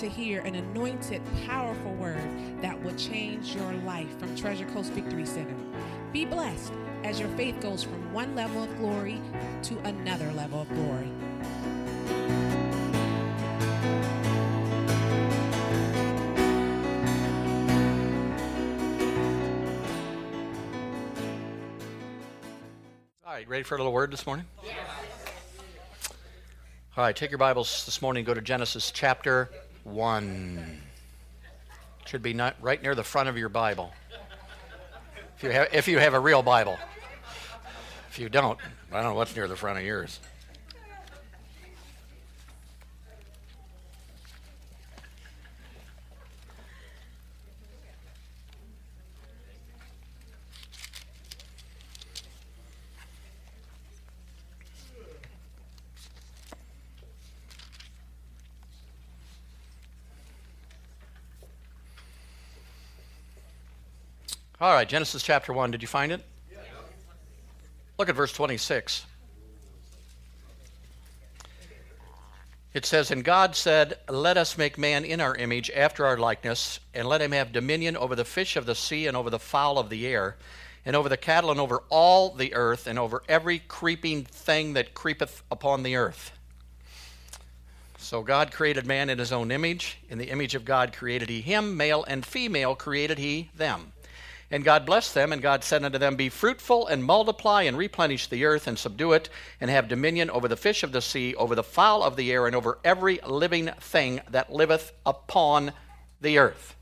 to hear an anointed, powerful word that will change your life from Treasure Coast Victory Center. Be blessed as your faith goes from one level of glory to another level of glory. All right, ready for a little word this morning? All right, take your Bibles this morning, go to Genesis chapter 1. Should be not right near the front of your Bible. If you have, if you have a real Bible. If you don't, I don't know what's near the front of yours. All right, Genesis chapter 1. Did you find it? Look at verse 26. It says, And God said, Let us make man in our image, after our likeness, and let him have dominion over the fish of the sea, and over the fowl of the air, and over the cattle, and over all the earth, and over every creeping thing that creepeth upon the earth. So God created man in his own image. In the image of God created he him, male and female created he them. And God blessed them, and God said unto them, Be fruitful and multiply and replenish the earth and subdue it, and have dominion over the fish of the sea, over the fowl of the air, and over every living thing that liveth upon the earth.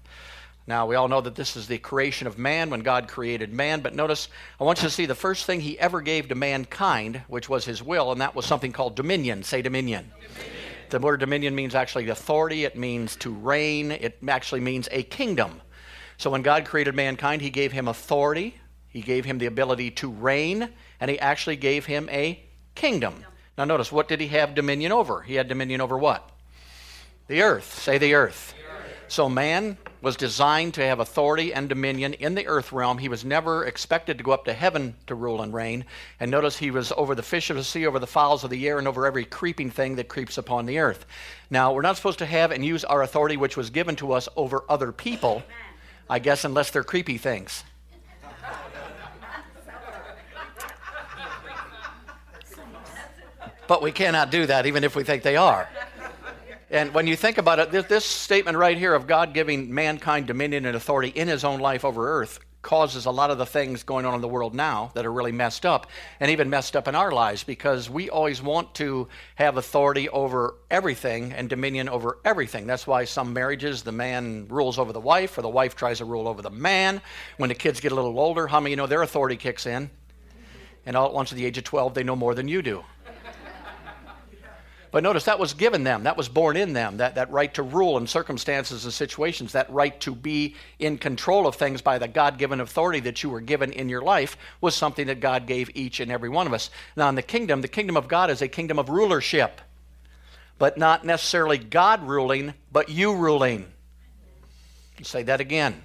Now, we all know that this is the creation of man when God created man, but notice, I want you to see the first thing he ever gave to mankind, which was his will, and that was something called dominion. Say dominion. dominion. The word dominion means actually authority, it means to reign, it actually means a kingdom. So when God created mankind, he gave him authority, he gave him the ability to reign, and he actually gave him a kingdom. Now notice, what did he have dominion over? He had dominion over what? The earth. Say the earth. So man was designed to have authority and dominion in the earth realm. He was never expected to go up to heaven to rule and reign. And notice he was over the fish of the sea, over the fowls of the air, and over every creeping thing that creeps upon the earth. Now, we're not supposed to have and use our authority, which was given to us, over other people. Amen I guess, unless they're creepy things. but we cannot do that even if we think they are. And when you think about it, this, statement right here of God giving mankind dominion and authority in his own life over earth causes a lot of the things going on in the world now that are really messed up and even messed up in our lives because we always want to have authority over everything and dominion over everything. That's why some marriages the man rules over the wife or the wife tries to rule over the man. When the kids get a little older, how many you know their authority kicks in? And all at once at the age of 12 they know more than you do. But notice that was given them, that was born in them, that, that right to rule in circumstances and situations, that right to be in control of things by the God given authority that you were given in your life was something that God gave each and every one of us. Now, in the kingdom, the kingdom of God is a kingdom of rulership, but not necessarily God ruling, but you ruling. say that again.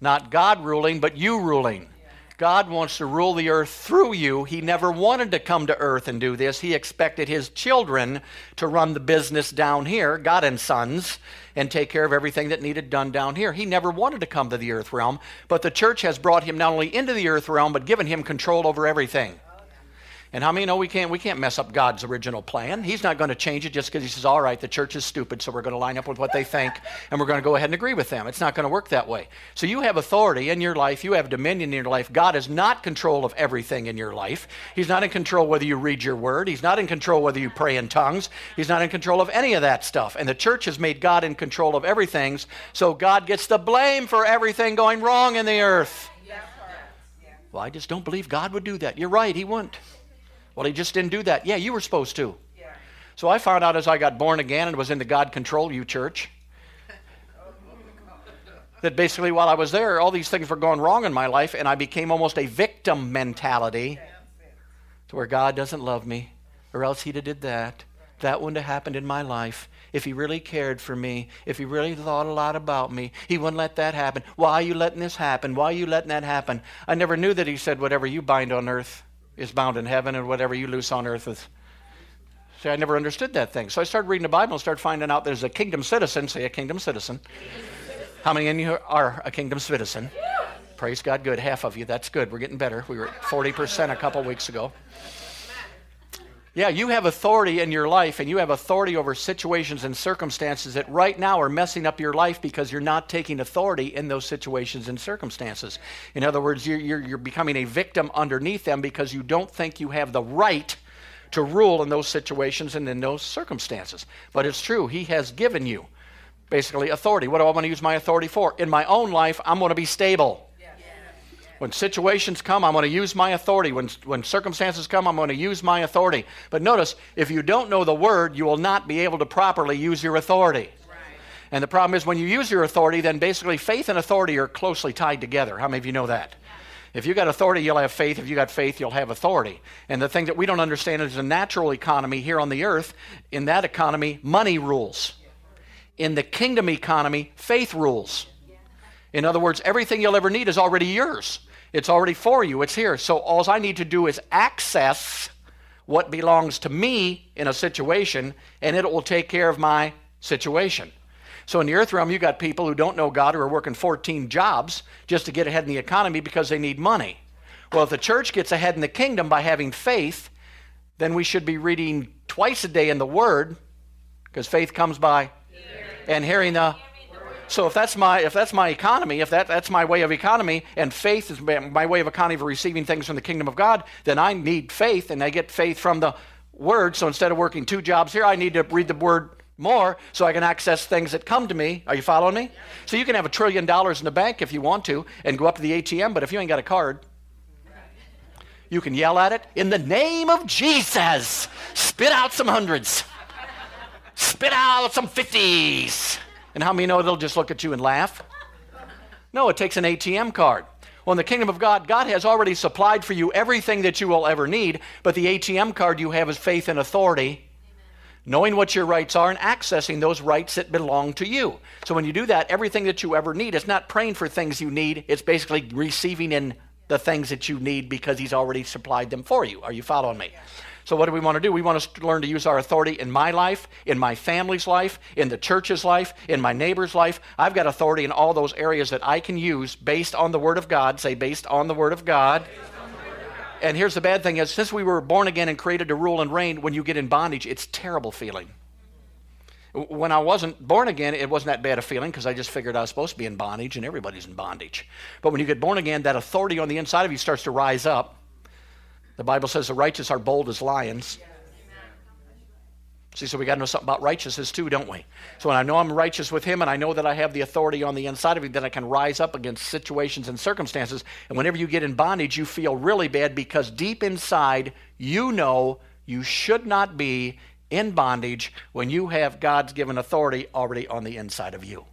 Not God ruling, but you ruling. God wants to rule the earth through you. He never wanted to come to earth and do this. He expected his children to run the business down here, God and sons, and take care of everything that needed done down here. He never wanted to come to the earth realm, but the church has brought him not only into the earth realm, but given him control over everything. And how many know we can't, we can't mess up God's original plan? He's not going to change it just because he says, all right, the church is stupid, so we're going to line up with what they think, and we're going to go ahead and agree with them. It's not going to work that way. So you have authority in your life, you have dominion in your life. God is not control of everything in your life. He's not in control whether you read your word, He's not in control whether you pray in tongues, He's not in control of any of that stuff. And the church has made God in control of everything, so God gets the blame for everything going wrong in the earth. Well, I just don't believe God would do that. You're right, He wouldn't. Well, he just didn't do that. Yeah, you were supposed to. Yeah. So I found out as I got born again and was in the God Control You church that basically while I was there, all these things were going wrong in my life, and I became almost a victim mentality to where God doesn't love me, or else He'd have did that. That wouldn't have happened in my life. If He really cared for me, if He really thought a lot about me, He wouldn't let that happen. Why are you letting this happen? Why are you letting that happen? I never knew that He said, Whatever you bind on earth is bound in heaven, and whatever you loose on earth is See, I never understood that thing. So I started reading the Bible and started finding out there's a kingdom citizen. Say a kingdom citizen. How many of you are a kingdom citizen? Praise God, good. Half of you. That's good. We're getting better. We were at 40% a couple weeks ago. Yeah, you have authority in your life and you have authority over situations and circumstances that right now are messing up your life because you're not taking authority in those situations and circumstances. In other words, you're, you're, you're becoming a victim underneath them because you don't think you have the right to rule in those situations and in those circumstances. But it's true, He has given you basically authority. What do I want to use my authority for? In my own life, I'm going to be stable. When situations come, I'm going to use my authority. When, when circumstances come, I'm going to use my authority. But notice, if you don't know the word, you will not be able to properly use your authority. Right. And the problem is when you use your authority, then basically faith and authority are closely tied together. How many of you know that? If you got authority, you'll have faith. If you got faith, you'll have authority. And the thing that we don't understand is the natural economy here on the earth. In that economy, money rules. In the kingdom economy, faith rules. In other words, everything you'll ever need is already yours. It's already for you. It's here. So all I need to do is access what belongs to me in a situation, and it will take care of my situation. So in the earth realm, you've got people who don't know God who are working 14 jobs just to get ahead in the economy because they need money. Well, if the church gets ahead in the kingdom by having faith, then we should be reading twice a day in the Word, because faith comes by and hearing the so if that's my if that's my economy, if that, that's my way of economy, and faith is my way of economy for receiving things from the kingdom of God, then I need faith, and I get faith from the word. So instead of working two jobs here, I need to read the word more so I can access things that come to me. Are you following me? So you can have a trillion dollars in the bank if you want to and go up to the ATM, but if you ain't got a card, you can yell at it in the name of Jesus. Spit out some hundreds. Spit out some 50s. And how many know they'll just look at you and laugh? No, it takes an ATM card. Well, in the kingdom of God, God has already supplied for you everything that you will ever need, but the ATM card you have is faith and authority, knowing what your rights are and accessing those rights that belong to you. So when you do that, everything that you ever need, it's not praying for things you need, it's basically receiving in the things that you need because He's already supplied them for you. Are you following me? So, what do we want to do? We want to learn to use our authority in my life, in my family's life, in the church's life, in my neighbor's life. I've got authority in all those areas that I can use based on the Word of God. Say, based on the Word of God. And here's the bad thing is, since we were born again and created to rule and reign, when you get in bondage, it's terrible feeling. When I wasn't born again, it wasn't that bad a feeling because I just figured I was supposed to be in bondage and everybody's in bondage. But when you get born again, that authority on the inside of you starts to rise up the Bible says the righteous are bold as lions. See, so we got to know something about righteousness too, don't we? So when I know I'm righteous with Him and I know that I have the authority on the inside of me, then I can rise up against situations and circumstances. And whenever you get in bondage, you feel really bad because deep inside, you know you should not be in bondage when you have God's given authority already on the inside of you.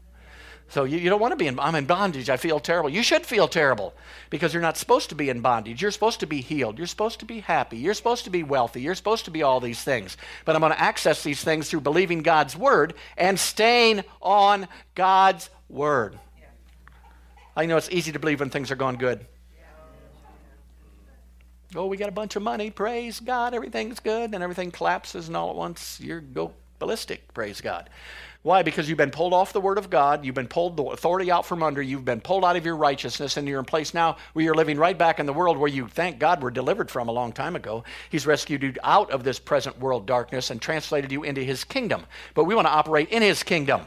So you, you don't want to be in, I'm in bondage. I feel terrible. You should feel terrible because you're not supposed to be in bondage. You're supposed to be healed. You're supposed to be happy. You're supposed to be wealthy. You're supposed to be all these things. But I'm going to access these things through believing God's word and staying on God's word. I know it's easy to believe when things are going good. Oh, we got a bunch of money. Praise God. Everything's good. And everything collapses, and all at once you go ballistic. Praise God. Why? Because you've been pulled off the Word of God, you've been pulled the authority out from under, you've been pulled out of your righteousness, and you're in place now where you're living right back in the world where you, thank God, were delivered from a long time ago. He's rescued you out of this present world darkness and translated you into His kingdom. But we want to operate in His kingdom.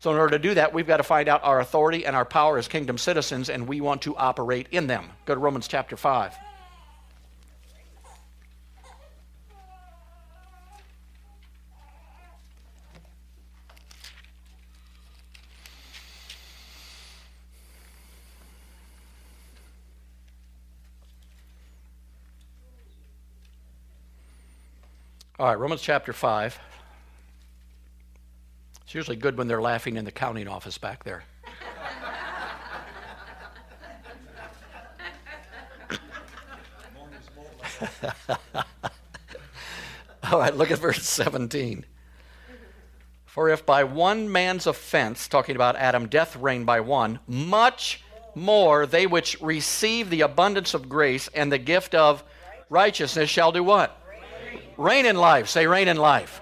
So, in order to do that, we've got to find out our authority and our power as kingdom citizens, and we want to operate in them. Go to Romans chapter 5. All right, Romans chapter 5. It's usually good when they're laughing in the counting office back there. All right, look at verse 17. For if by one man's offense, talking about Adam, death reigned by one, much more they which receive the abundance of grace and the gift of righteousness shall do what? Reign in life. Say reign in life.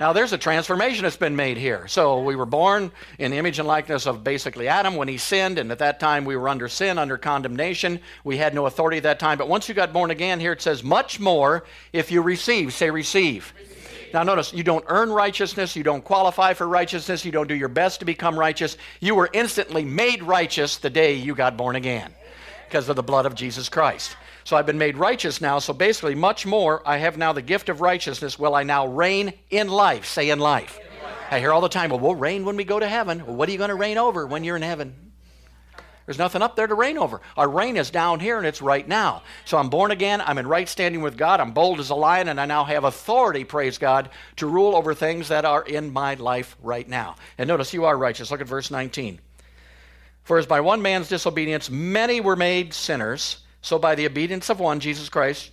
Now, there's a transformation that's been made here. So, we were born in image and likeness of basically Adam when he sinned, and at that time we were under sin, under condemnation. We had no authority at that time. But once you got born again, here it says, much more if you receive. Say, receive. receive. Now, notice, you don't earn righteousness, you don't qualify for righteousness, you don't do your best to become righteous. You were instantly made righteous the day you got born again because of the blood of Jesus Christ. So I've been made righteous now. So basically, much more, I have now the gift of righteousness. Will I now reign in life? Say in life. I hear all the time, well, we'll reign when we go to heaven. Well, what are you going to reign over when you're in heaven? There's nothing up there to reign over. Our reign is down here and it's right now. So I'm born again. I'm in right standing with God. I'm bold as a lion and I now have authority, praise God, to rule over things that are in my life right now. And notice you are righteous. Look at verse 19. For as by one man's disobedience many were made sinners, so by the obedience of one, Jesus Christ,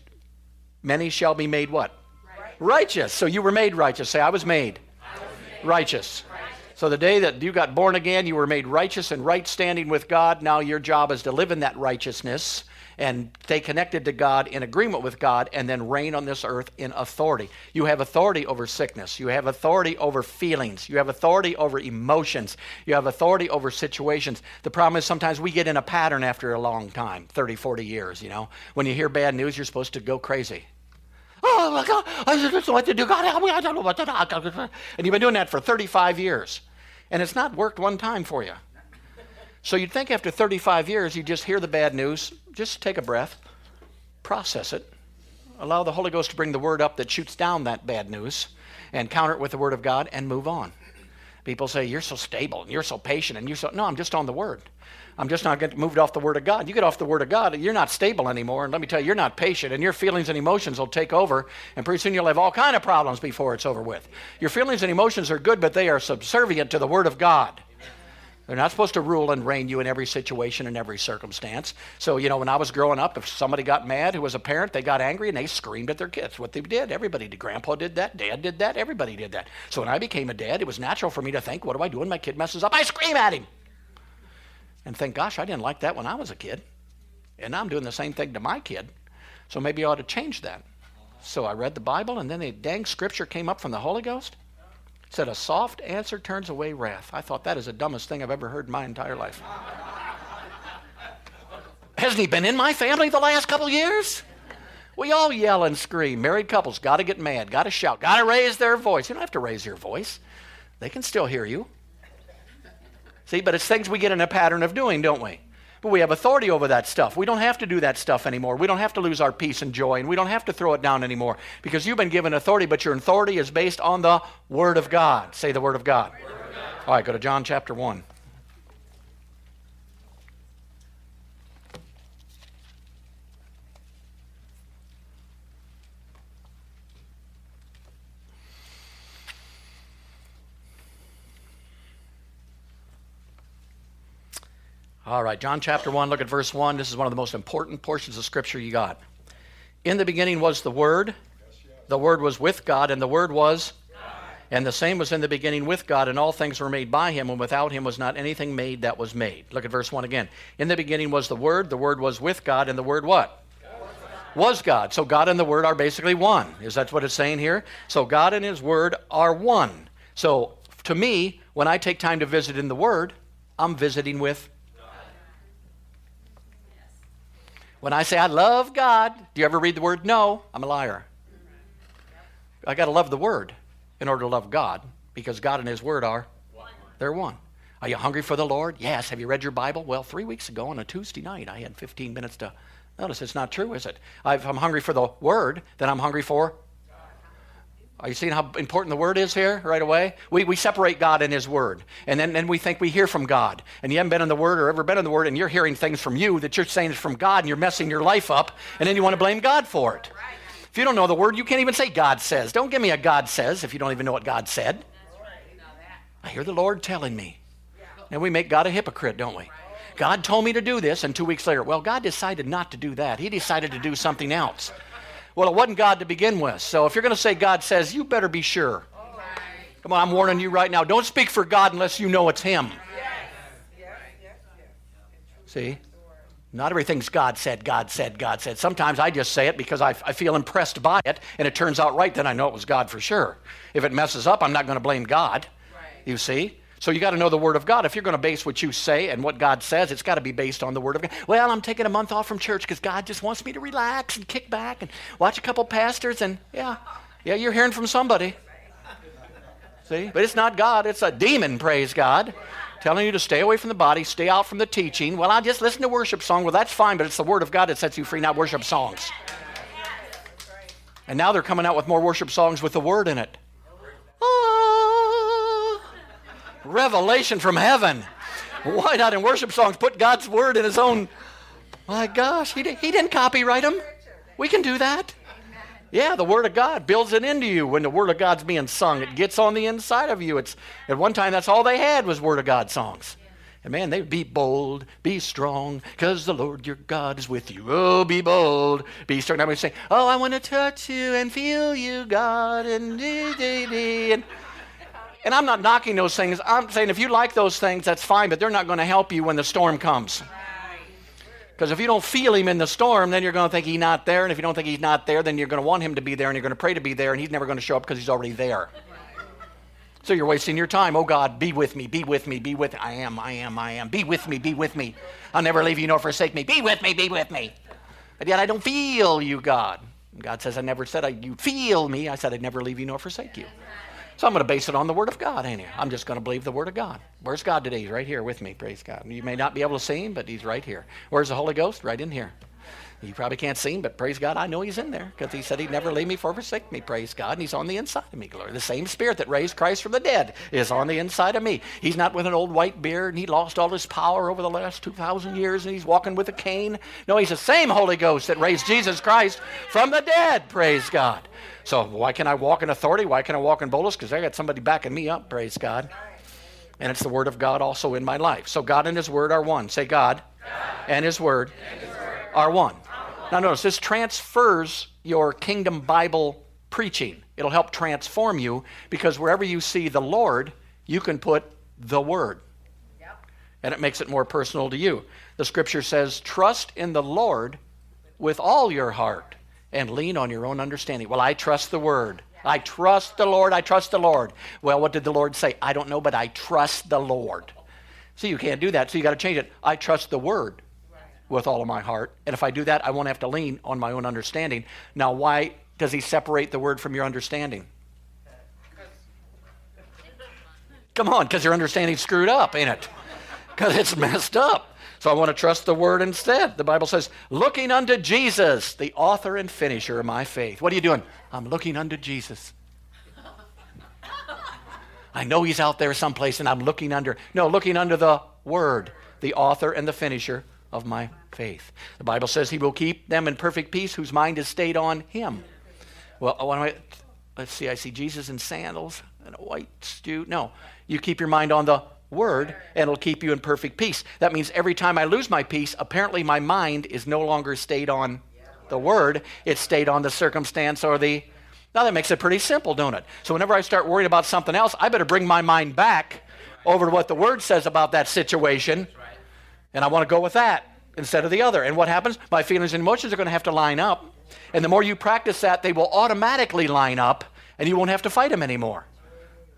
many shall be made what? Righteous. righteous. So you were made righteous. Say, I was made, I was made. Righteous. righteous. So the day that you got born again, you were made righteous and right standing with God. Now your job is to live in that righteousness and stay connected to God in agreement with God and then reign on this earth in authority. You have authority over sickness. You have authority over feelings. You have authority over emotions. You have authority over situations. The problem is sometimes we get in a pattern after a long time 30, 40 years, you know. When you hear bad news, you're supposed to go crazy. Oh my God, I don't know what to do. God help me, I don't know what to do. And you've been doing that for 35 years. And it's not worked one time for you. So you'd think after 35 years, you just hear the bad news, just take a breath, process it, allow the Holy Ghost to bring the word up that shoots down that bad news, and counter it with the word of God and move on. People say, You're so stable and you're so patient and you're so. No, I'm just on the word. I'm just not getting moved off the word of God. You get off the word of God, you're not stable anymore. And let me tell you, you're not patient, and your feelings and emotions will take over, and pretty soon you'll have all kind of problems before it's over with. Your feelings and emotions are good, but they are subservient to the word of God. They're not supposed to rule and reign you in every situation and every circumstance. So, you know, when I was growing up, if somebody got mad who was a parent, they got angry and they screamed at their kids. What they did, everybody did. Grandpa did that, dad did that, everybody did that. So when I became a dad, it was natural for me to think, what do I do when my kid messes up? I scream at him. And think, gosh, I didn't like that when I was a kid. And I'm doing the same thing to my kid. So maybe I ought to change that. So I read the Bible, and then the dang scripture came up from the Holy Ghost said, A soft answer turns away wrath. I thought that is the dumbest thing I've ever heard in my entire life. Hasn't he been in my family the last couple years? We all yell and scream. Married couples got to get mad, got to shout, got to raise their voice. You don't have to raise your voice, they can still hear you. See, but it's things we get in a pattern of doing, don't we? But we have authority over that stuff. We don't have to do that stuff anymore. We don't have to lose our peace and joy, and we don't have to throw it down anymore because you've been given authority, but your authority is based on the Word of God. Say the Word of God. Word of God. All right, go to John chapter 1. All right, John chapter 1, look at verse 1. This is one of the most important portions of Scripture you got. In the beginning was the Word. The Word was with God, and the Word was. And the same was in the beginning with God, and all things were made by him, and without him was not anything made that was made. Look at verse 1 again. In the beginning was the Word, the Word was with God, and the Word what? Was God. So God and the Word are basically one. Is that what it's saying here? So God and His Word are one. So to me, when I take time to visit in the Word, I'm visiting with When I say I love God, do you ever read the word? No, I'm a liar. I got to love the word in order to love God because God and His word are they're one. Are you hungry for the Lord? Yes. Have you read your Bible? Well, three weeks ago on a Tuesday night, I had 15 minutes to. Notice it's not true, is it? I'm hungry for the Word, then I'm hungry for are you seeing how important the word is here right away? We, we separate God and his word. And then, then we think we hear from God. And you haven't been in the word or ever been in the word, and you're hearing things from you that you're saying is from God, and you're messing your life up, and then you want to blame God for it. If you don't know the word, you can't even say God says. Don't give me a God says if you don't even know what God said. I hear the Lord telling me. And we make God a hypocrite, don't we? God told me to do this, and two weeks later, well, God decided not to do that. He decided to do something else. Well, it wasn't God to begin with. So if you're going to say God says, you better be sure. Come on, I'm warning you right now. Don't speak for God unless you know it's Him. See? Not everything's God said, God said, God said. Sometimes I just say it because I, I, feel impressed by it and it turns out right, then I know it was God for sure. If it messes up, I'm not going to blame God. Right. You see? So you got to know the Word of God. If you're going to base what you say and what God says, it's got to be based on the Word of God. Well, I'm taking a month off from church because God just wants me to relax and kick back and watch a couple pastors and yeah, yeah, you're hearing from somebody. See? But it's not God, it's a demon, praise God telling you to stay away from the body, stay out from the teaching. Well, I just listen to worship song. Well, that's fine, but it's the Word of God that sets you free, not worship songs. And now they're coming out with more worship songs with the Word in it. Ah, revelation from heaven. Why not in worship songs put God's Word in His own? My gosh, He, he didn't copyright them. We can do that. Yeah, the Word of God builds it into you when the Word of God's being sung. It gets on the inside of you. It's at one time that's all they had was Word of God songs. And man, they be bold, be strong, because the Lord your God is with you. Oh, be bold, be strong. I would say, Oh, I want to touch you and feel you, God, and dee, dee, dee. And, and I'm not knocking those things. I'm saying if you like those things, that's fine, but they're not going to help you when the storm comes. Because if you don't feel him in the storm, then you're going to think he's not there. And if you don't think he's not there, then you're going to want him to be there and you're going to pray to be there and he's never going to show up because he's already there. So you're wasting your time. Oh God, be with me, be with me, be with me. I am, I am, I am. Be with me, be with me. I'll never leave you nor forsake me. Be with me, be with me. But yet I don't feel you, God. God says, I never said I, you feel me. I said I'd never leave you nor forsake you. So I'm going to base it on the Word of God, ain't you? I'm just going to believe the Word of God. Where's God today? He's right here with me, praise God. You may not be able to see Him, but He's right here. Where's the Holy Ghost? Right in here. You probably can't see him, but praise God, I know he's in there because he said he'd never leave me or forsake me. Praise God, and he's on the inside of me. Glory. The same spirit that raised Christ from the dead is on the inside of me. He's not with an old white beard and he lost all his power over the last 2,000 years and he's walking with a cane. No, he's the same Holy Ghost that raised Jesus Christ from the dead. Praise God. So why can I walk in authority? Why can I walk in boldness? Because I got somebody backing me up. Praise God. And it's the Word of God also in my life. So God and His Word are one. Say God, God. And, his and His Word are one. Now, notice this transfers your kingdom Bible preaching. It'll help transform you because wherever you see the Lord, you can put the Word. Yep. And it makes it more personal to you. The scripture says, Trust in the Lord with all your heart and lean on your own understanding. Well, I trust the Word. I trust the Lord. I trust the Lord. Well, what did the Lord say? I don't know, but I trust the Lord. See, you can't do that, so you got to change it. I trust the Word with all of my heart. And if I do that, I won't have to lean on my own understanding. Now, why does he separate the word from your understanding? Come on, because your understanding's screwed up, ain't it? Because it's messed up. So I want to trust the word instead. The Bible says, looking unto Jesus, the author and finisher of my faith. What are you doing? I'm looking unto Jesus. I know he's out there someplace and I'm looking under. No, looking under the word, the author and the finisher of my faith. The Bible says he will keep them in perfect peace whose mind is stayed on him. Well, I, let's see, I see Jesus in sandals and a white stew. No, you keep your mind on the word and it'll keep you in perfect peace. That means every time I lose my peace, apparently my mind is no longer stayed on the word, it's stayed on the circumstance or the. Now that makes it pretty simple, don't it? So whenever I start worrying about something else, I better bring my mind back over to what the word says about that situation and I want to go with that instead of the other. And what happens? My feelings and emotions are going to have to line up. And the more you practice that, they will automatically line up and you won't have to fight them anymore.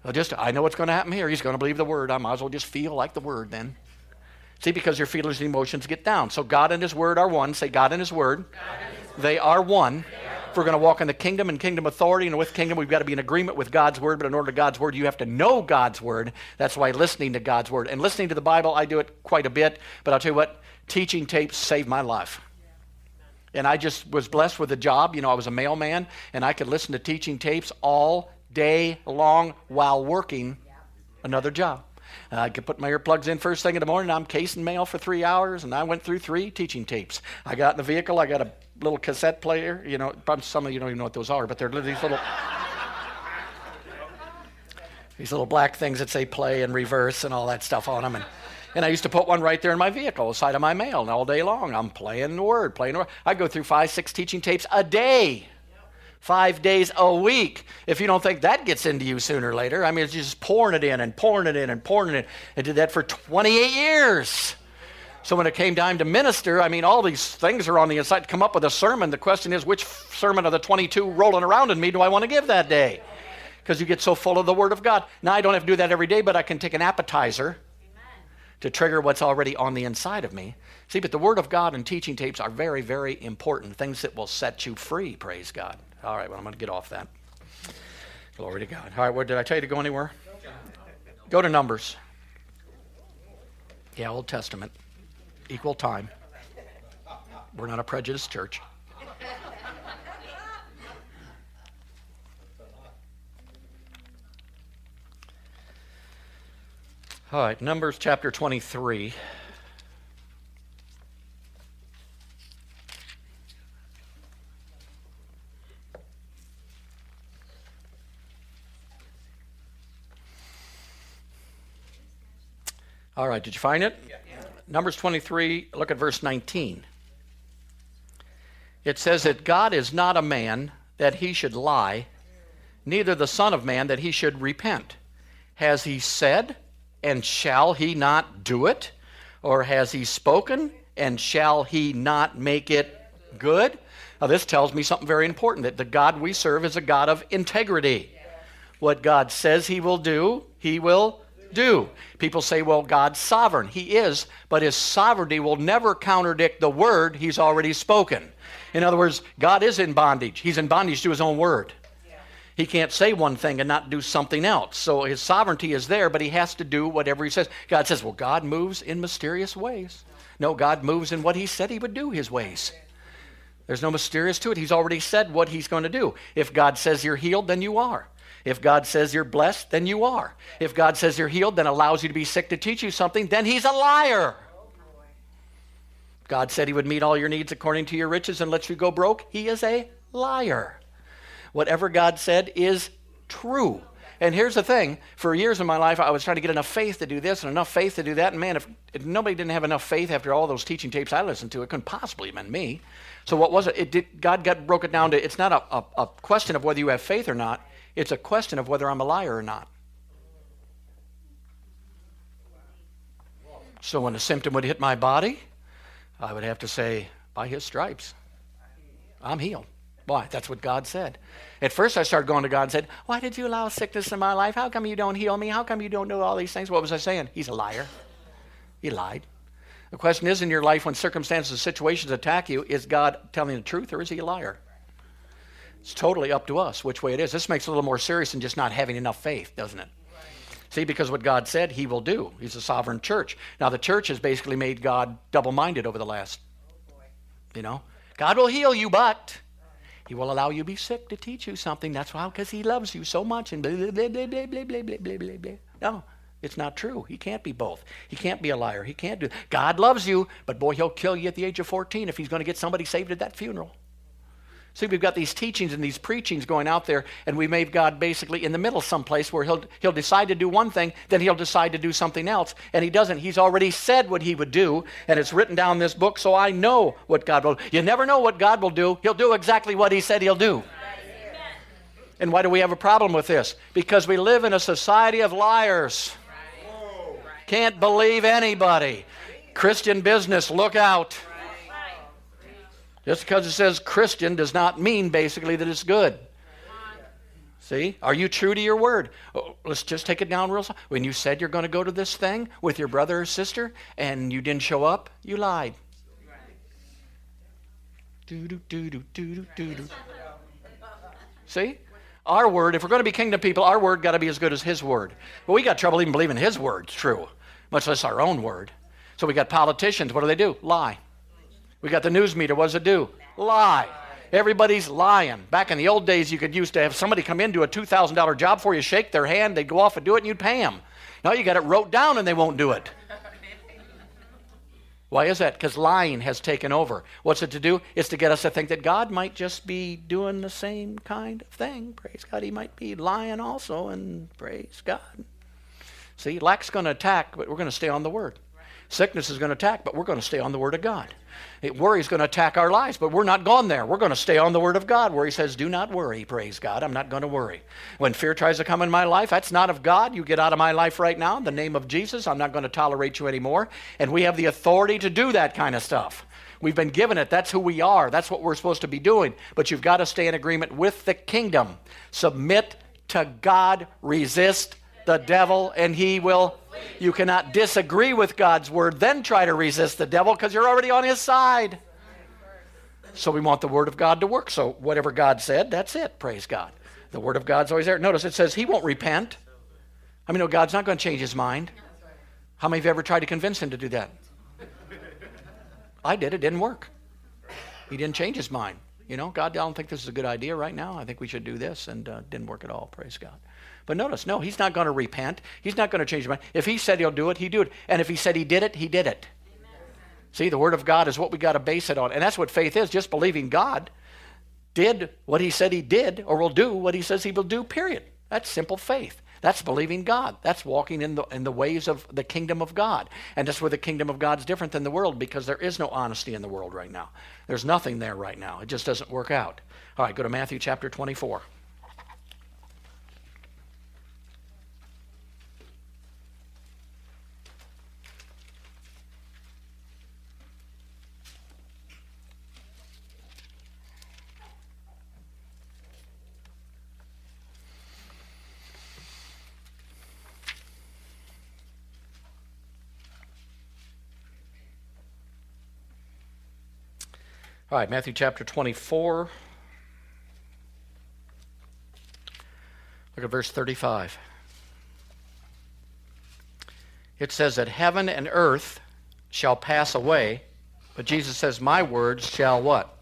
Well, just, I know what's going to happen here. He's going to believe the word. I might as well just feel like the word then. See, because your feelings and emotions get down. So God and His Word are one. Say, God and His Word. They are one. If we're going to walk in the kingdom and kingdom authority, and with kingdom, we've got to be in agreement with God's Word. But in order to God's Word, you have to know God's Word. That's why listening to God's Word. And listening to the Bible, I do it quite a bit. But I'll tell you what, teaching tapes saved my life. And I just was blessed with a job. You know, I was a mailman, and I could listen to teaching tapes all day long while working another job. I could put my earplugs in first thing in the morning. I'm casing mail for three hours, and I went through three teaching tapes. I got in the vehicle. I got a little cassette player. You know, some of you don't even know what those are, but they're these little these little black things that say play and reverse and all that stuff on them. And, and I used to put one right there in my vehicle, side of my mail, and all day long I'm playing the word, playing the word. I go through five, six teaching tapes a day five days a week. If you don't think that gets into you sooner or later, I mean, it's just pouring it in and pouring it in and pouring it in. I did that for 28 years. So when it came time to minister, I mean, all these things are on the inside to come up with a sermon. The question is, which sermon of the 22 rolling around in me do I want to give that day? Because you get so full of the Word of God. Now, I don't have to do that every day, but I can take an appetizer to trigger what's already on the inside of me. See, but the Word of God and teaching tapes are very, very important. Things that will set you free, praise God. All right, well, I'm going to get off that. Glory to God. All right, where, did I tell you to go anywhere? Go to Numbers. Yeah, Old Testament equal time. We're not a prejudiced church. All right, Numbers chapter 23. All right, did you find it? Numbers 23, look at verse 19. It says that God is not a man that he should lie, neither the Son of Man that he should repent. Has he said, and shall he not do it? Or has he spoken, and shall he not make it good? Now, this tells me something very important that the God we serve is a God of integrity. What God says he will do, he will do. People say, well, God's sovereign. He is, but his sovereignty will never contradict the word he's already spoken. In other words, God is in bondage. He's in bondage to his own word. He can't say one thing and not do something else. So his sovereignty is there, but he has to do whatever he says. God says, well, God moves in mysterious ways. No, God moves in what he said he would do, his ways. There's no mysterious to it. He's already said what he's going to do. If God says you're healed, then you are. If God says you're blessed, then you are. If God says you're healed, then allows you to be sick to teach you something, then he's a liar. God said he would meet all your needs according to your riches and let you go broke. He is a liar. Whatever God said is true. And here's the thing for years in my life, I was trying to get enough faith to do this and enough faith to do that. And man, if, if nobody didn't have enough faith after all those teaching tapes I listened to, it couldn't possibly have been me. So what was it? it did, God got broke it down to it's not a, a, a question of whether you have faith or not, it's a question of whether I'm a liar or not. So when a symptom would hit my body, I would have to say, by his stripes, I'm healed. Why? That's what God said. At first, I started going to God and said, Why did you allow sickness in my life? How come you don't heal me? How come you don't do all these things? What was I saying? He's a liar. He lied. The question is in your life, when circumstances and situations attack you, is God telling the truth or is he a liar? It's totally up to us which way it is. This makes it a little more serious than just not having enough faith, doesn't it? See, because what God said, He will do. He's a sovereign church. Now, the church has basically made God double minded over the last, you know. God will heal you, but He will allow you to be sick to teach you something. That's why, because He loves you so much, and blah, blah, blah, blah, blah, blah, blah, blah, blah, blah, blah. No, it's not true. He can't be both. He can't be a liar. He can't do God loves you, but boy, He'll kill you at the age of 14 if He's going to get somebody saved at that funeral. See, we've got these teachings and these preachings going out there, and we made God basically in the middle someplace where he'll, he'll decide to do one thing, then he'll decide to do something else. And he doesn't. He's already said what he would do, and it's written down in this book, so I know what God will. You never know what God will do. He'll do exactly what he said he'll do. And why do we have a problem with this? Because we live in a society of liars. Can't believe anybody. Christian business, look out. Just because it says Christian does not mean basically that it's good. See? Are you true to your word? Oh, let's just take it down real slow. When you said you're going to go to this thing with your brother or sister and you didn't show up, you lied. Do, do, do, do, do, do, do. See? Our word, if we're going to be kingdom people, our word got to be as good as his word. But we got trouble even believing his word's true, much less our own word. So we got politicians. What do they do? Lie. We got the news meter. What does it do? Lie. Everybody's lying. Back in the old days, you could used to have somebody come in do a two thousand dollar job for you, shake their hand, they'd go off and do it, and you'd pay them. Now you got it wrote down, and they won't do it. Why is that? Because lying has taken over. What's it to do? It's to get us to think that God might just be doing the same kind of thing. Praise God. He might be lying also, and praise God. See, lack's going to attack, but we're going to stay on the Word. Sickness is going to attack, but we're going to stay on the Word of God. It, worry is going to attack our lives, but we're not gone there. We're going to stay on the Word of God where He says, Do not worry, praise God. I'm not going to worry. When fear tries to come in my life, that's not of God. You get out of my life right now in the name of Jesus. I'm not going to tolerate you anymore. And we have the authority to do that kind of stuff. We've been given it. That's who we are. That's what we're supposed to be doing. But you've got to stay in agreement with the kingdom. Submit to God, resist the devil, and he will. You cannot disagree with God's word, then try to resist the devil because you're already on his side. So we want the word of God to work. So whatever God said, that's it. Praise God. The word of God's always there. Notice it says he won't repent. I mean, no, God's not going to change his mind. How many of you ever tried to convince him to do that? I did. It didn't work. He didn't change his mind. You know, God, I don't think this is a good idea right now. I think we should do this, and uh, didn't work at all. Praise God. But notice, no, he's not going to repent. He's not going to change his mind. If he said he'll do it, he do it. And if he said he did it, he did it. Amen. See, the word of God is what we got to base it on, and that's what faith is. Just believing God did what he said he did, or will do what he says he will do. Period. That's simple faith. That's believing God. That's walking in the, in the ways of the kingdom of God. And that's where the kingdom of God is different than the world because there is no honesty in the world right now. There's nothing there right now. It just doesn't work out. All right, go to Matthew chapter 24. All right, Matthew chapter 24. Look at verse 35. It says that heaven and earth shall pass away, but Jesus says, My words shall what?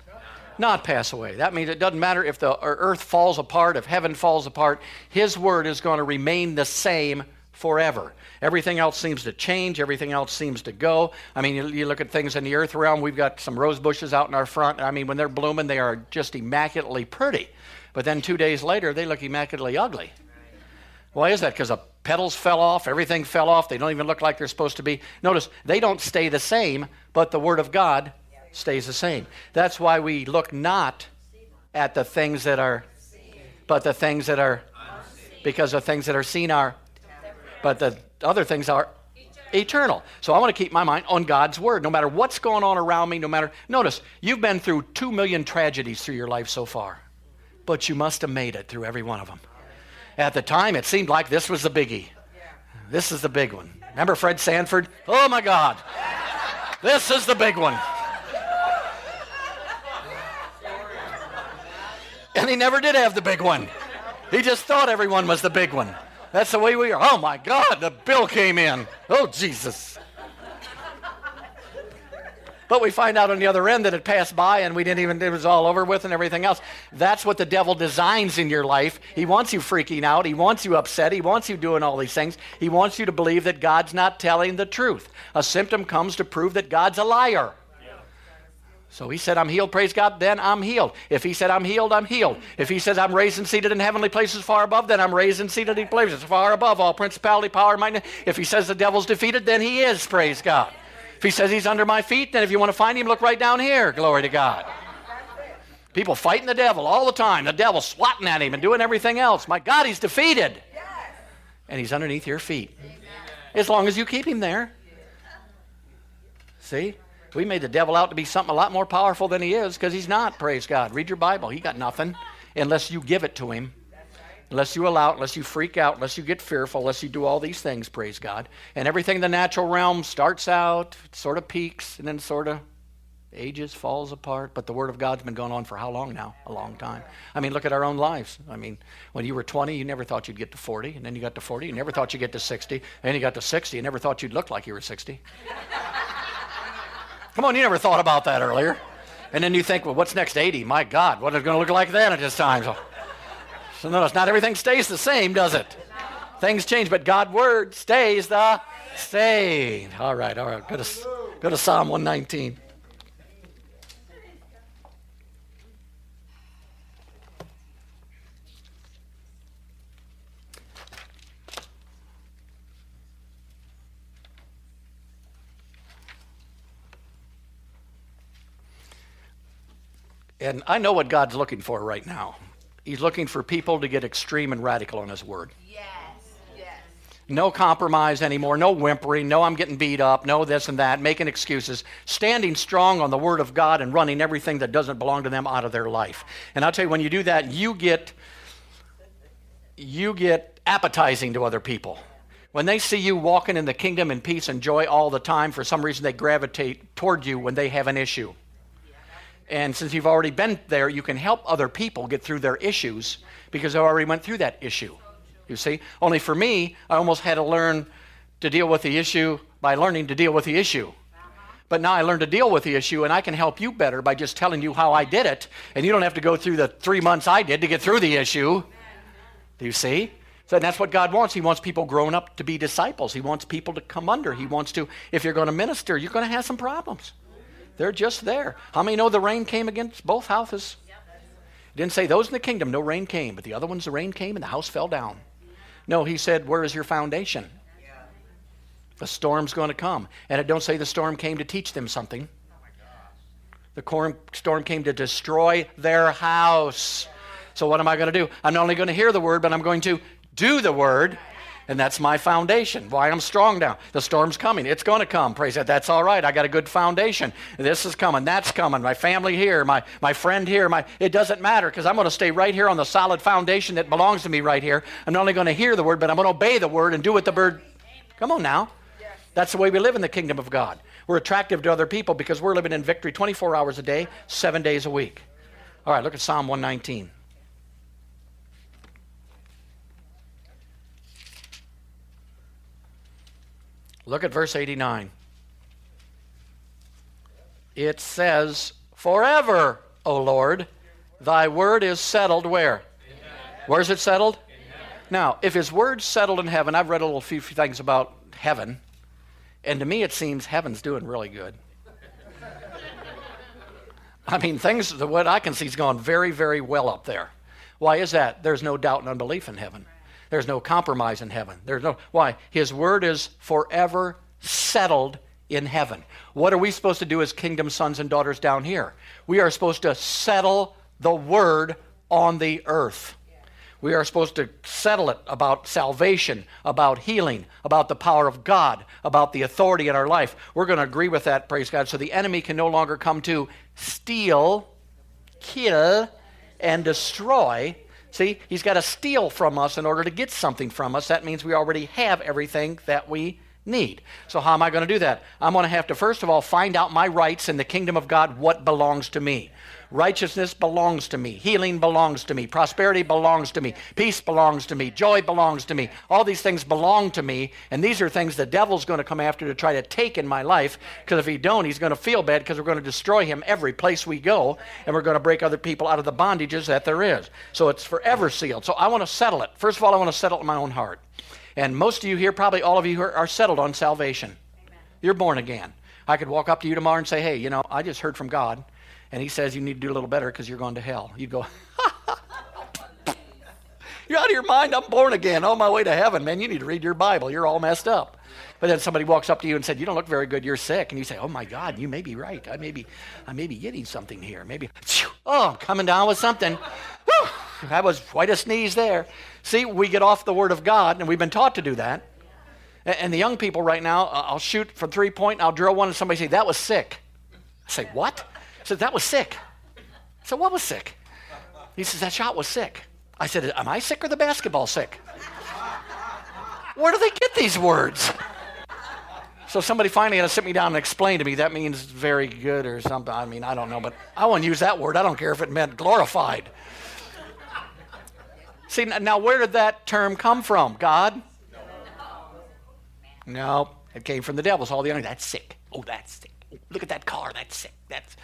Not pass away. That means it doesn't matter if the earth falls apart, if heaven falls apart, His word is going to remain the same forever. Everything else seems to change. Everything else seems to go. I mean, you, you, look at things in the earth realm. We've got some rose bushes out in our front. I mean, when they're blooming, they are just immaculately pretty. But then two days later, they look immaculately ugly. Why is that? Because the petals fell off, everything fell off. They don't even look like they're supposed to be. Notice, they don't stay the same, but the Word of God stays the same. That's why we look not at the things that are, but the things that are, because the things that are seen are but the other things are eternal. So I want to keep my mind on God's word, no matter what's going on around me, no matter. Notice, you've been through two million tragedies through your life so far, but you must have made it through every one of them. At the time, it seemed like this was the biggie. This is the big one. Remember Fred Sanford? Oh my God. This is the big one. And he never did have the big one. He just thought everyone was the big one. That's the way we are. Oh my God, the bill came in. Oh, Jesus. But we find out on the other end that it passed by and we didn't even, it was all over with and everything else. That's what the devil designs in your life. He wants you freaking out. He wants you upset. He wants you doing all these things. He wants you to believe that God's not telling the truth. A symptom comes to prove that God's a liar. So he said, I'm healed, praise God, then I'm healed. If he said, I'm healed, I'm healed. If he says, I'm raised and seated in heavenly places far above, then I'm raised and seated in places far above all principality, power, might. If he says the devil's defeated, then he is, praise God. If he says he's under my feet, then if you want to find him, look right down here, glory to God. People fighting the devil all the time. The devil swatting at him and doing everything else. My God, he's defeated. And he's underneath your feet. As long as you keep him there. See? We made the devil out to be something a lot more powerful than he is because he's not, praise God. Read your Bible. He got nothing unless you give it to him. Unless you allow it, unless you freak out, unless you get fearful, unless you do all these things, praise God. And everything in the natural realm starts out, sort of peaks, and then sort of ages, falls apart. But the Word of God's been going on for how long now? A long time. I mean, look at our own lives. I mean, when you were 20, you never thought you'd get to 40. And then you got to 40, you never thought you'd get to 60. And then you got to 60, you never thought you'd look like you were 60. Come on, you never thought about that earlier. And then you think, well, what's next 80? My God, what is it going to look like then at this time? So, so notice, not everything stays the same, does it? Things change, but God's word stays the same. All right, all right. Go to, go to Psalm 119. And I know what God's looking for right now. He's looking for people to get extreme and radical on His Word. Yes, yes. No compromise anymore. No whimpering. No, I'm getting beat up. No, this and that. Making excuses. Standing strong on the Word of God and running everything that doesn't belong to them out of their life. And I'll tell you, when you do that, you get you get appetizing to other people. When they see you walking in the kingdom in peace and joy all the time, for some reason they gravitate toward you when they have an issue. And since you've already been there, you can help other people get through their issues because I already went through that issue. You see? Only for me, I almost had to learn to deal with the issue by learning to deal with the issue. But now I learned to deal with the issue, and I can help you better by just telling you how I did it. And you don't have to go through the three months I did to get through the issue. Do you see? So that's what God wants. He wants people grown up to be disciples. He wants people to come under. He wants to, if you're going to minister, you're going to have some problems. They're just there. How many know the rain came against both houses? It didn't say those in the kingdom, no rain came, but the other ones, the rain came and the house fell down. No, he said, Where is your foundation? The storm's going to come. And it don't say the storm came to teach them something. The storm came to destroy their house. So what am I going to do? I'm not only going to hear the word, but I'm going to do the word. And that's my foundation. Why I'm strong now. The storm's coming. It's going to come. Praise God. That's all right. I got a good foundation. This is coming. That's coming. My family here. My, my friend here. My, it doesn't matter because I'm going to stay right here on the solid foundation that belongs to me right here. I'm not only going to hear the word, but I'm going to obey the word and do what the bird. Come on now. That's the way we live in the kingdom of God. We're attractive to other people because we're living in victory 24 hours a day, seven days a week. All right, look at Psalm 119. Look at verse 89. It says, Forever, O Lord, thy word is settled where? Where's it settled? Now, if his word's settled in heaven, I've read a little few, few things about heaven, and to me it seems heaven's doing really good. I mean, things, what I can see is going very, very well up there. Why is that? There's no doubt and unbelief in heaven. There's no compromise in heaven. There's no why? His word is forever settled in heaven. What are we supposed to do as kingdom sons and daughters down here? We are supposed to settle the word on the earth. We are supposed to settle it about salvation, about healing, about the power of God, about the authority in our life. We're going to agree with that, praise God, so the enemy can no longer come to steal, kill, and destroy See, he's got to steal from us in order to get something from us. That means we already have everything that we need. So, how am I going to do that? I'm going to have to, first of all, find out my rights in the kingdom of God, what belongs to me. Righteousness belongs to me. Healing belongs to me. Prosperity belongs to me. Peace belongs to me. Joy belongs to me. All these things belong to me. And these are things the devil's going to come after to try to take in my life. Because if he don't, he's going to feel bad because we're going to destroy him every place we go. And we're going to break other people out of the bondages that there is. So it's forever sealed. So I want to settle it. First of all, I want to settle it in my own heart. And most of you here, probably all of you are, are settled on salvation. Amen. You're born again. I could walk up to you tomorrow and say, hey, you know, I just heard from God and he says you need to do a little better because you're going to hell. You'd go, You're out of your mind. I'm born again. On my way to heaven, man. You need to read your Bible. You're all messed up. But then somebody walks up to you and said, You don't look very good. You're sick. And you say, Oh my God, you may be right. I may be, I may be getting something here. Maybe, oh, I'm coming down with something. Whew, that was quite a sneeze there. See, we get off the Word of God, and we've been taught to do that. And the young people right now, I'll shoot from three point, and I'll drill one, and somebody say, That was sick. I say, What? I said, That was sick. I said, What was sick? He says, That shot was sick. I said, Am I sick or the basketball sick? Where do they get these words? So somebody finally had to sit me down and explain to me that means very good or something. I mean, I don't know, but I wouldn't use that word. I don't care if it meant glorified. See, now where did that term come from? God? No, it came from the devil. So all the other, that's sick. Oh, that's sick. Look at that car. That's sick. That's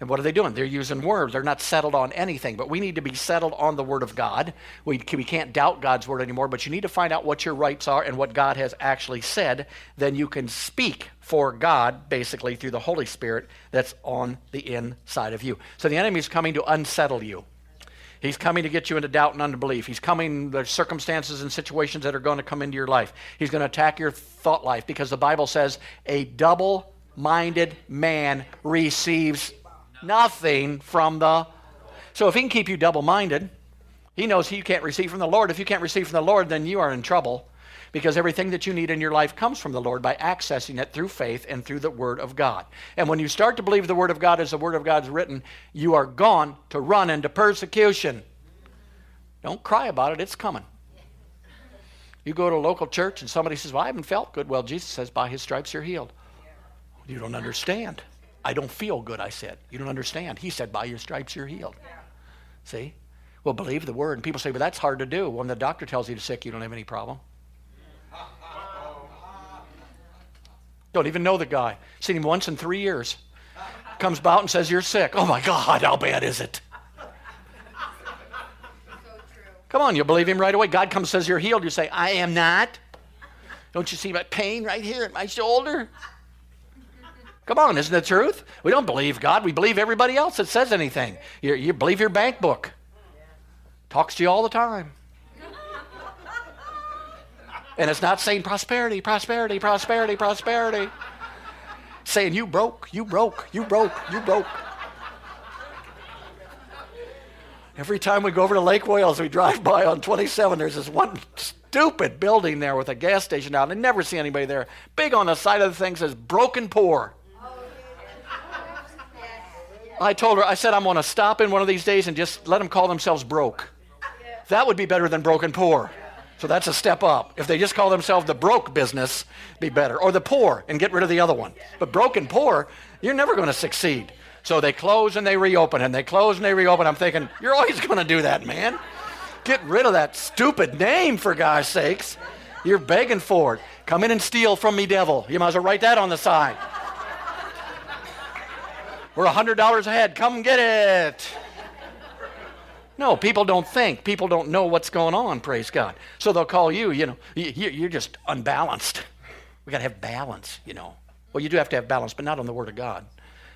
and what are they doing? They're using words. They're not settled on anything. But we need to be settled on the Word of God. We, we can't doubt God's Word anymore, but you need to find out what your rights are and what God has actually said. Then you can speak for God, basically, through the Holy Spirit that's on the inside of you. So the enemy is coming to unsettle you. He's coming to get you into doubt and unbelief. He's coming, there's circumstances and situations that are going to come into your life. He's going to attack your thought life because the Bible says a double minded man receives nothing from the So if he can keep you double minded, he knows you can't receive from the Lord. If you can't receive from the Lord, then you are in trouble because everything that you need in your life comes from the Lord by accessing it through faith and through the Word of God. And when you start to believe the Word of God as the Word of God's written, you are gone to run into persecution. Don't cry about it, it's coming. You go to a local church and somebody says, Well, I haven't felt good. Well, Jesus says, By his stripes you're healed. You don't understand. I don't feel good, I said. You don't understand. He said, By your stripes you're healed. See? Well, believe the word. And people say, Well, that's hard to do. When the doctor tells you you're sick, you don't have any problem. Don't even know the guy. Seen him once in three years. Comes about and says, You're sick. Oh my God, how bad is it? Come on, you'll believe him right away. God comes says you're healed. You say, I am not. Don't you see my pain right here at my shoulder? Come on, isn't the truth? We don't believe God. We believe everybody else that says anything. You, you believe your bank book. Talks to you all the time. And it's not saying prosperity, prosperity, prosperity, prosperity. Saying you broke, you broke, you broke, you broke. Every time we go over to Lake Wales, we drive by on 27. There's this one stupid building there with a gas station out. I never see anybody there. Big on the side of the thing says broken poor. I told her, I said, I'm going to stop in one of these days and just let them call themselves broke. That would be better than broken poor. So that's a step up. If they just call themselves the broke business, be better. Or the poor and get rid of the other one. But broken poor, you're never going to succeed. So they close and they reopen, and they close and they reopen. I'm thinking, you're always going to do that, man. Get rid of that stupid name, for God's sakes. You're begging for it. Come in and steal from me, devil. You might as well write that on the side. We're $100 ahead. Come get it. No, people don't think. People don't know what's going on, praise God. So they'll call you, you know, you're just unbalanced. We got to have balance, you know. Well, you do have to have balance, but not on the Word of God.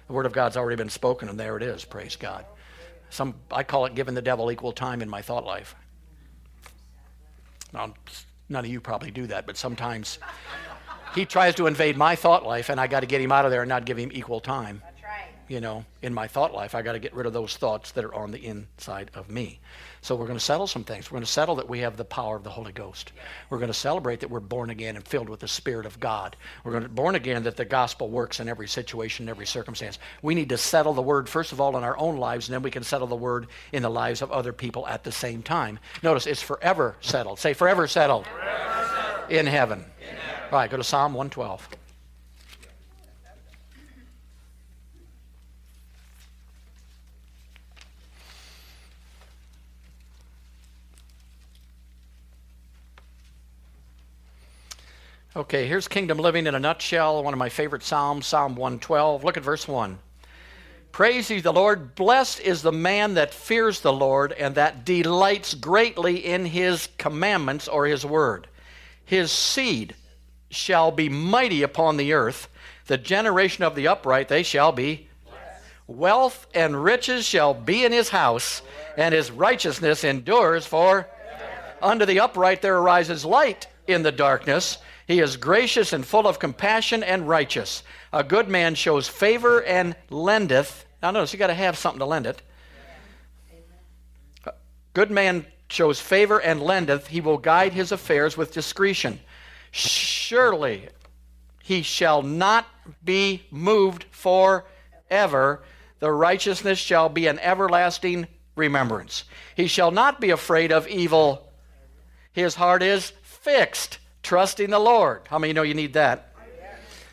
The Word of God's already been spoken, and there it is, praise God. Some, I call it giving the devil equal time in my thought life. Now, none of you probably do that, but sometimes he tries to invade my thought life, and I got to get him out of there and not give him equal time you know, in my thought life. I got to get rid of those thoughts that are on the inside of me. So we're going to settle some things. We're going to settle that we have the power of the Holy Ghost. We're going to celebrate that we're born again and filled with the Spirit of God. We're going to born again that the gospel works in every situation, in every circumstance. We need to settle the word first of all in our own lives, and then we can settle the word in the lives of other people at the same time. Notice it's forever settled. Say forever settled. Forever settled. In, heaven. in heaven. All right, go to Psalm 112. Okay, here's kingdom living in a nutshell, one of my favorite Psalms, Psalm 112. Look at verse 1. Praise ye the Lord. Blessed is the man that fears the Lord and that delights greatly in his commandments or his word. His seed shall be mighty upon the earth. The generation of the upright, they shall be. Wealth and riches shall be in his house, and his righteousness endures for. Unto the upright there arises light in the darkness he is gracious and full of compassion and righteous. A good man shows favor and lendeth. Now, notice you got to have something to lend it. A good man shows favor and lendeth. He will guide his affairs with discretion. Surely he shall not be moved forever. The righteousness shall be an everlasting remembrance. He shall not be afraid of evil. His heart is fixed trusting the Lord. How many know you need that?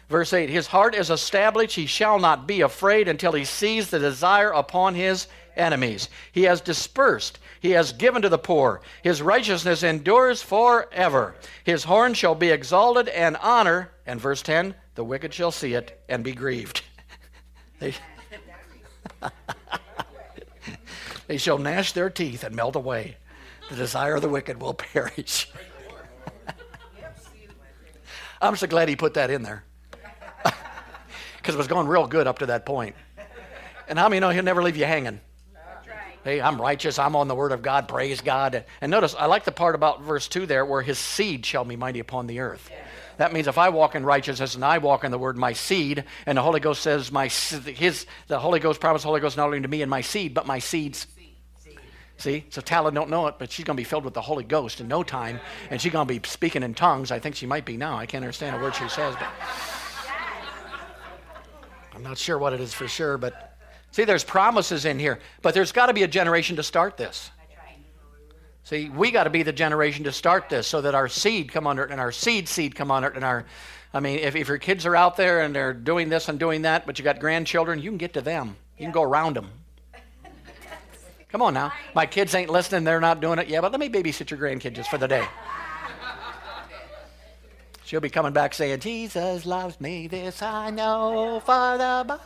Verse 8 His heart is established, he shall not be afraid until he sees the desire upon his enemies. He has dispersed, he has given to the poor. His righteousness endures forever. His horn shall be exalted and honor. And verse 10 The wicked shall see it and be grieved. they shall gnash their teeth and melt away. The desire of the wicked will perish. I'm so glad he put that in there. Because it was going real good up to that point. And how many know he'll never leave you hanging? Hey, I'm righteous. I'm on the word of God. Praise God. And notice, I like the part about verse 2 there where his seed shall be mighty upon the earth. That means if I walk in righteousness and I walk in the word, my seed, and the Holy Ghost says, my his, the Holy Ghost promised the Holy Ghost not only to me and my seed, but my seeds See, so Tala don't know it, but she's going to be filled with the Holy Ghost in no time, and she's going to be speaking in tongues. I think she might be now. I can't understand a word she says, but I'm not sure what it is for sure. But see, there's promises in here, but there's got to be a generation to start this. See, we got to be the generation to start this, so that our seed come under it, and our seed seed come under it, and our I mean, if, if your kids are out there and they're doing this and doing that, but you got grandchildren, you can get to them. You can go around them. Come on now. My kids ain't listening, they're not doing it. Yeah, but let me babysit your grandkid just for the day. She'll be coming back saying, Jesus loves me, this I know for the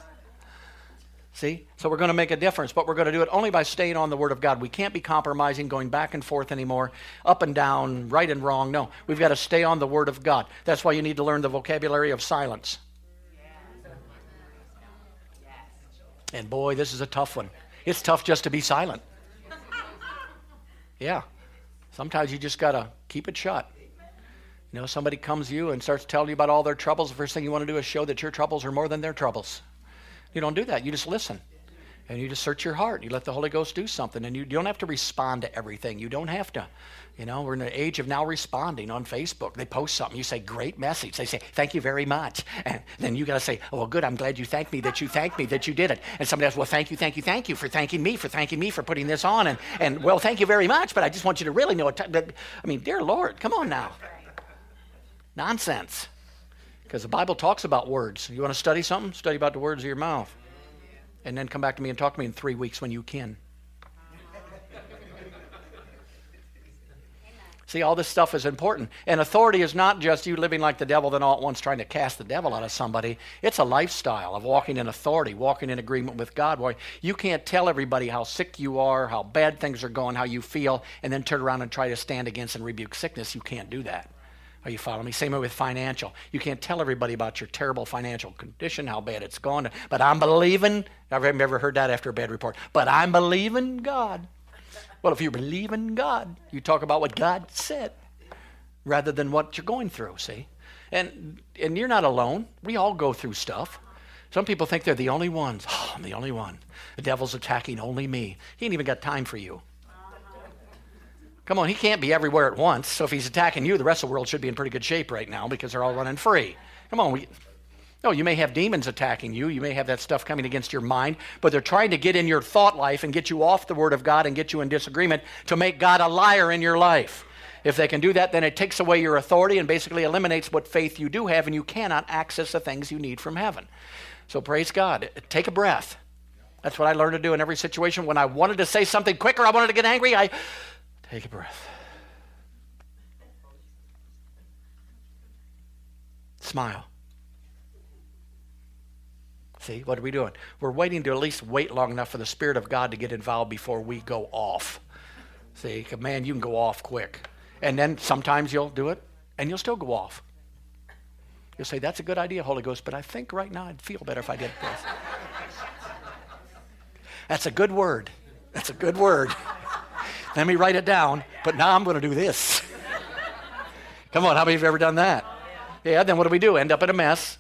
See? So we're going to make a difference, but we're going to do it only by staying on the Word of God. We can't be compromising, going back and forth anymore, up and down, right and wrong. No, we've got to stay on the Word of God. That's why you need to learn the vocabulary of silence. And boy, this is a tough one. It's tough just to be silent. Yeah. Sometimes you just got to keep it shut. You know, somebody comes to you and starts telling you about all their troubles. The first thing you want to do is show that your troubles are more than their troubles. You don't do that. You just listen. And you just search your heart. And you let the Holy Ghost do something. And you, you don't have to respond to everything. You don't have to. You know, we're in an age of now responding on Facebook. They post something. You say, great message. They say, thank you very much. And then you got to say, oh, well, good. I'm glad you thanked me that you thanked me that you did it. And somebody else, well, thank you, thank you, thank you for thanking me, for thanking me for putting this on. And, and well, thank you very much. But I just want you to really know it. I mean, dear Lord, come on now. Nonsense. Because the Bible talks about words. You want to study something? Study about the words of your mouth. And then come back to me and talk to me in three weeks when you can. See, all this stuff is important. And authority is not just you living like the devil, then all at once trying to cast the devil out of somebody. It's a lifestyle of walking in authority, walking in agreement with God. Where you can't tell everybody how sick you are, how bad things are going, how you feel, and then turn around and try to stand against and rebuke sickness. You can't do that. Are you following me? Same way with financial. You can't tell everybody about your terrible financial condition, how bad it's gone. But I'm believing, I've never heard that after a bad report, but I'm believing God. Well, if you believe in God, you talk about what God said rather than what you're going through, see? And, and you're not alone. We all go through stuff. Some people think they're the only ones. Oh, I'm the only one. The devil's attacking only me. He ain't even got time for you. Come on, he can't be everywhere at once. So if he's attacking you, the rest of the world should be in pretty good shape right now because they're all running free. Come on, we, no, you may have demons attacking you. You may have that stuff coming against your mind, but they're trying to get in your thought life and get you off the Word of God and get you in disagreement to make God a liar in your life. If they can do that, then it takes away your authority and basically eliminates what faith you do have, and you cannot access the things you need from heaven. So praise God. Take a breath. That's what I learned to do in every situation. When I wanted to say something quicker, I wanted to get angry, I Take a breath. Smile. See, what are we doing? We're waiting to at least wait long enough for the Spirit of God to get involved before we go off. See, man, you can go off quick. And then sometimes you'll do it and you'll still go off. You'll say, That's a good idea, Holy Ghost, but I think right now I'd feel better if I did this. That's a good word. That's a good word. Let me write it down, but now I'm going to do this. Come on, how many of you have ever done that? Yeah, then what do we do? End up in a mess.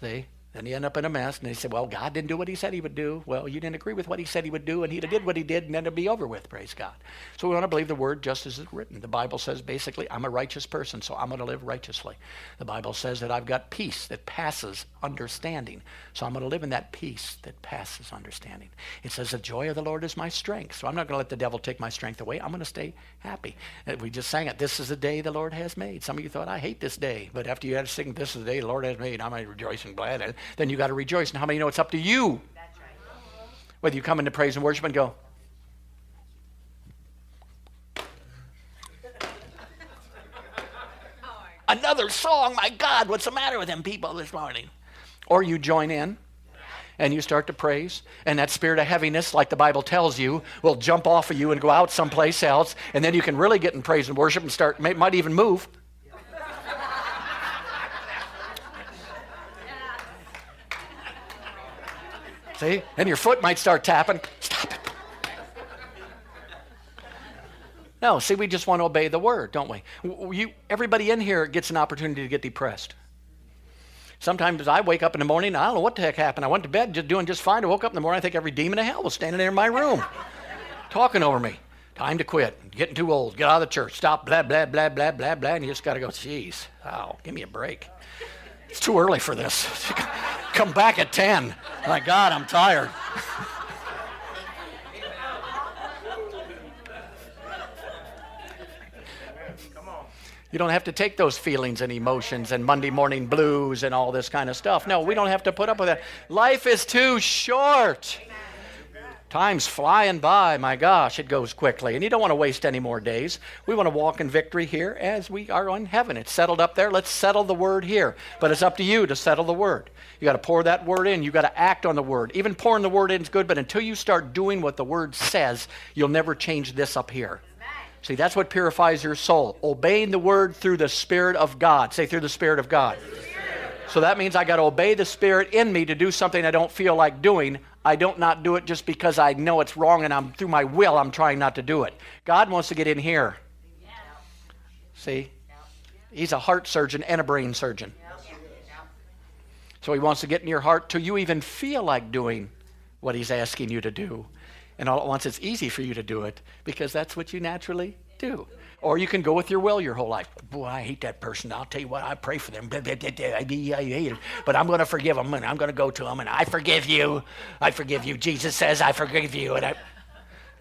See? Then you end up in a mess, and they say, Well, God didn't do what he said he would do. Well, you didn't agree with what he said he would do, and he did what he did, and then it'd be over with, praise God. So we want to believe the word just as it's written. The Bible says basically, I'm a righteous person, so I'm going to live righteously. The Bible says that I've got peace that passes understanding, so I'm going to live in that peace that passes understanding. It says, The joy of the Lord is my strength, so I'm not going to let the devil take my strength away. I'm going to stay happy. And we just sang it, This is the day the Lord has made. Some of you thought, I hate this day, but after you had to sing, This is the day the Lord has made, I'm going to rejoice and glad then you got to rejoice. And how many know it's up to you? Whether you come into praise and worship and go, Another song, my God, what's the matter with them people this morning? Or you join in and you start to praise, and that spirit of heaviness, like the Bible tells you, will jump off of you and go out someplace else, and then you can really get in praise and worship and start, might even move. See? And your foot might start tapping. Stop it. No, see, we just want to obey the word, don't we? You, everybody in here gets an opportunity to get depressed. Sometimes I wake up in the morning, I don't know what the heck happened. I went to bed just doing just fine. I woke up in the morning, I think every demon in hell was standing there in my room. talking over me. Time to quit. Getting too old. Get out of the church. Stop. Blah blah blah blah blah blah. And you just got to go. Jeez. Wow. Give me a break. It's too early for this. Come back at ten. My God, I'm tired. You don't have to take those feelings and emotions and Monday morning blues and all this kind of stuff. No, we don't have to put up with that. Life is too short. Time's flying by. My gosh, it goes quickly. And you don't want to waste any more days. We want to walk in victory here as we are in heaven. It's settled up there. Let's settle the word here. But it's up to you to settle the word. You got to pour that word in. You got to act on the word. Even pouring the word in is good, but until you start doing what the word says, you'll never change this up here. See, that's what purifies your soul. Obeying the word through the Spirit of God. Say, through the Spirit of God. So that means I got to obey the Spirit in me to do something I don't feel like doing. I don't not do it just because I know it's wrong and I'm through my will I'm trying not to do it. God wants to get in here. See? He's a heart surgeon and a brain surgeon. So he wants to get in your heart till you even feel like doing what he's asking you to do. And all at once, it's easy for you to do it because that's what you naturally do. Or you can go with your will your whole life. Boy, I hate that person. I'll tell you what, I pray for them. But I'm going to forgive them and I'm going to go to them and I forgive you. I forgive you. Jesus says, I forgive you. And I...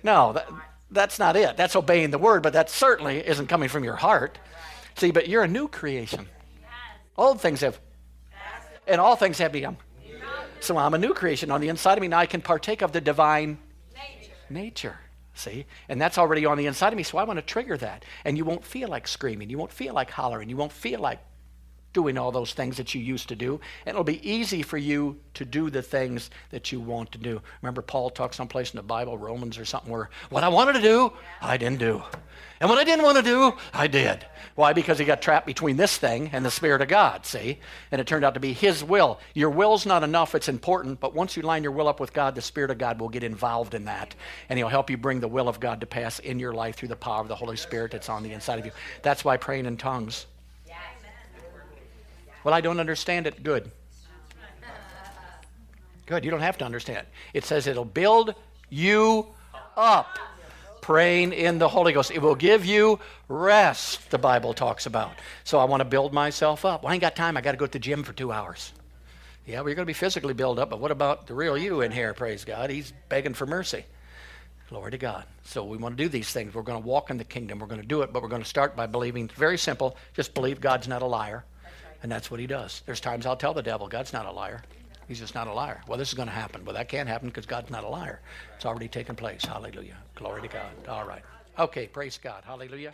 No, that, that's not it. That's obeying the word, but that certainly isn't coming from your heart. See, but you're a new creation. Old things have, and all things have become. So I'm a new creation on the inside of me. Now I can partake of the divine nature. See? And that's already on the inside of me, so I want to trigger that. And you won't feel like screaming. You won't feel like hollering. You won't feel like doing all those things that you used to do. And it'll be easy for you to do the things that you want to do. Remember, Paul talks someplace in the Bible, Romans or something, where what I wanted to do, I didn't do. And what I didn't want to do, I did. Why? Because he got trapped between this thing and the Spirit of God, see? And it turned out to be his will. Your will's not enough, it's important, but once you line your will up with God, the Spirit of God will get involved in that. And he'll help you bring the will of God to pass in your life through the power of the Holy Spirit that's on the inside of you. That's why praying in tongues. Well, I don't understand it. Good. Good. You don't have to understand it. Says it'll build you up praying in the Holy Ghost. It will give you rest, the Bible talks about. So I want to build myself up. Well, I ain't got time. I got to go to the gym for two hours. Yeah, well, you're going to be physically built up, but what about the real you in here? Praise God. He's begging for mercy. Glory to God. So we want to do these things. We're going to walk in the kingdom. We're going to do it, but we're going to start by believing. It's Very simple. Just believe God's not a liar. And that's what he does. There's times I'll tell the devil, God's not a liar. He's just not a liar. Well, this is going to happen. Well, that can't happen because God's not a liar. It's already taken place. Hallelujah. Glory to God. All right. Okay, praise God. Hallelujah.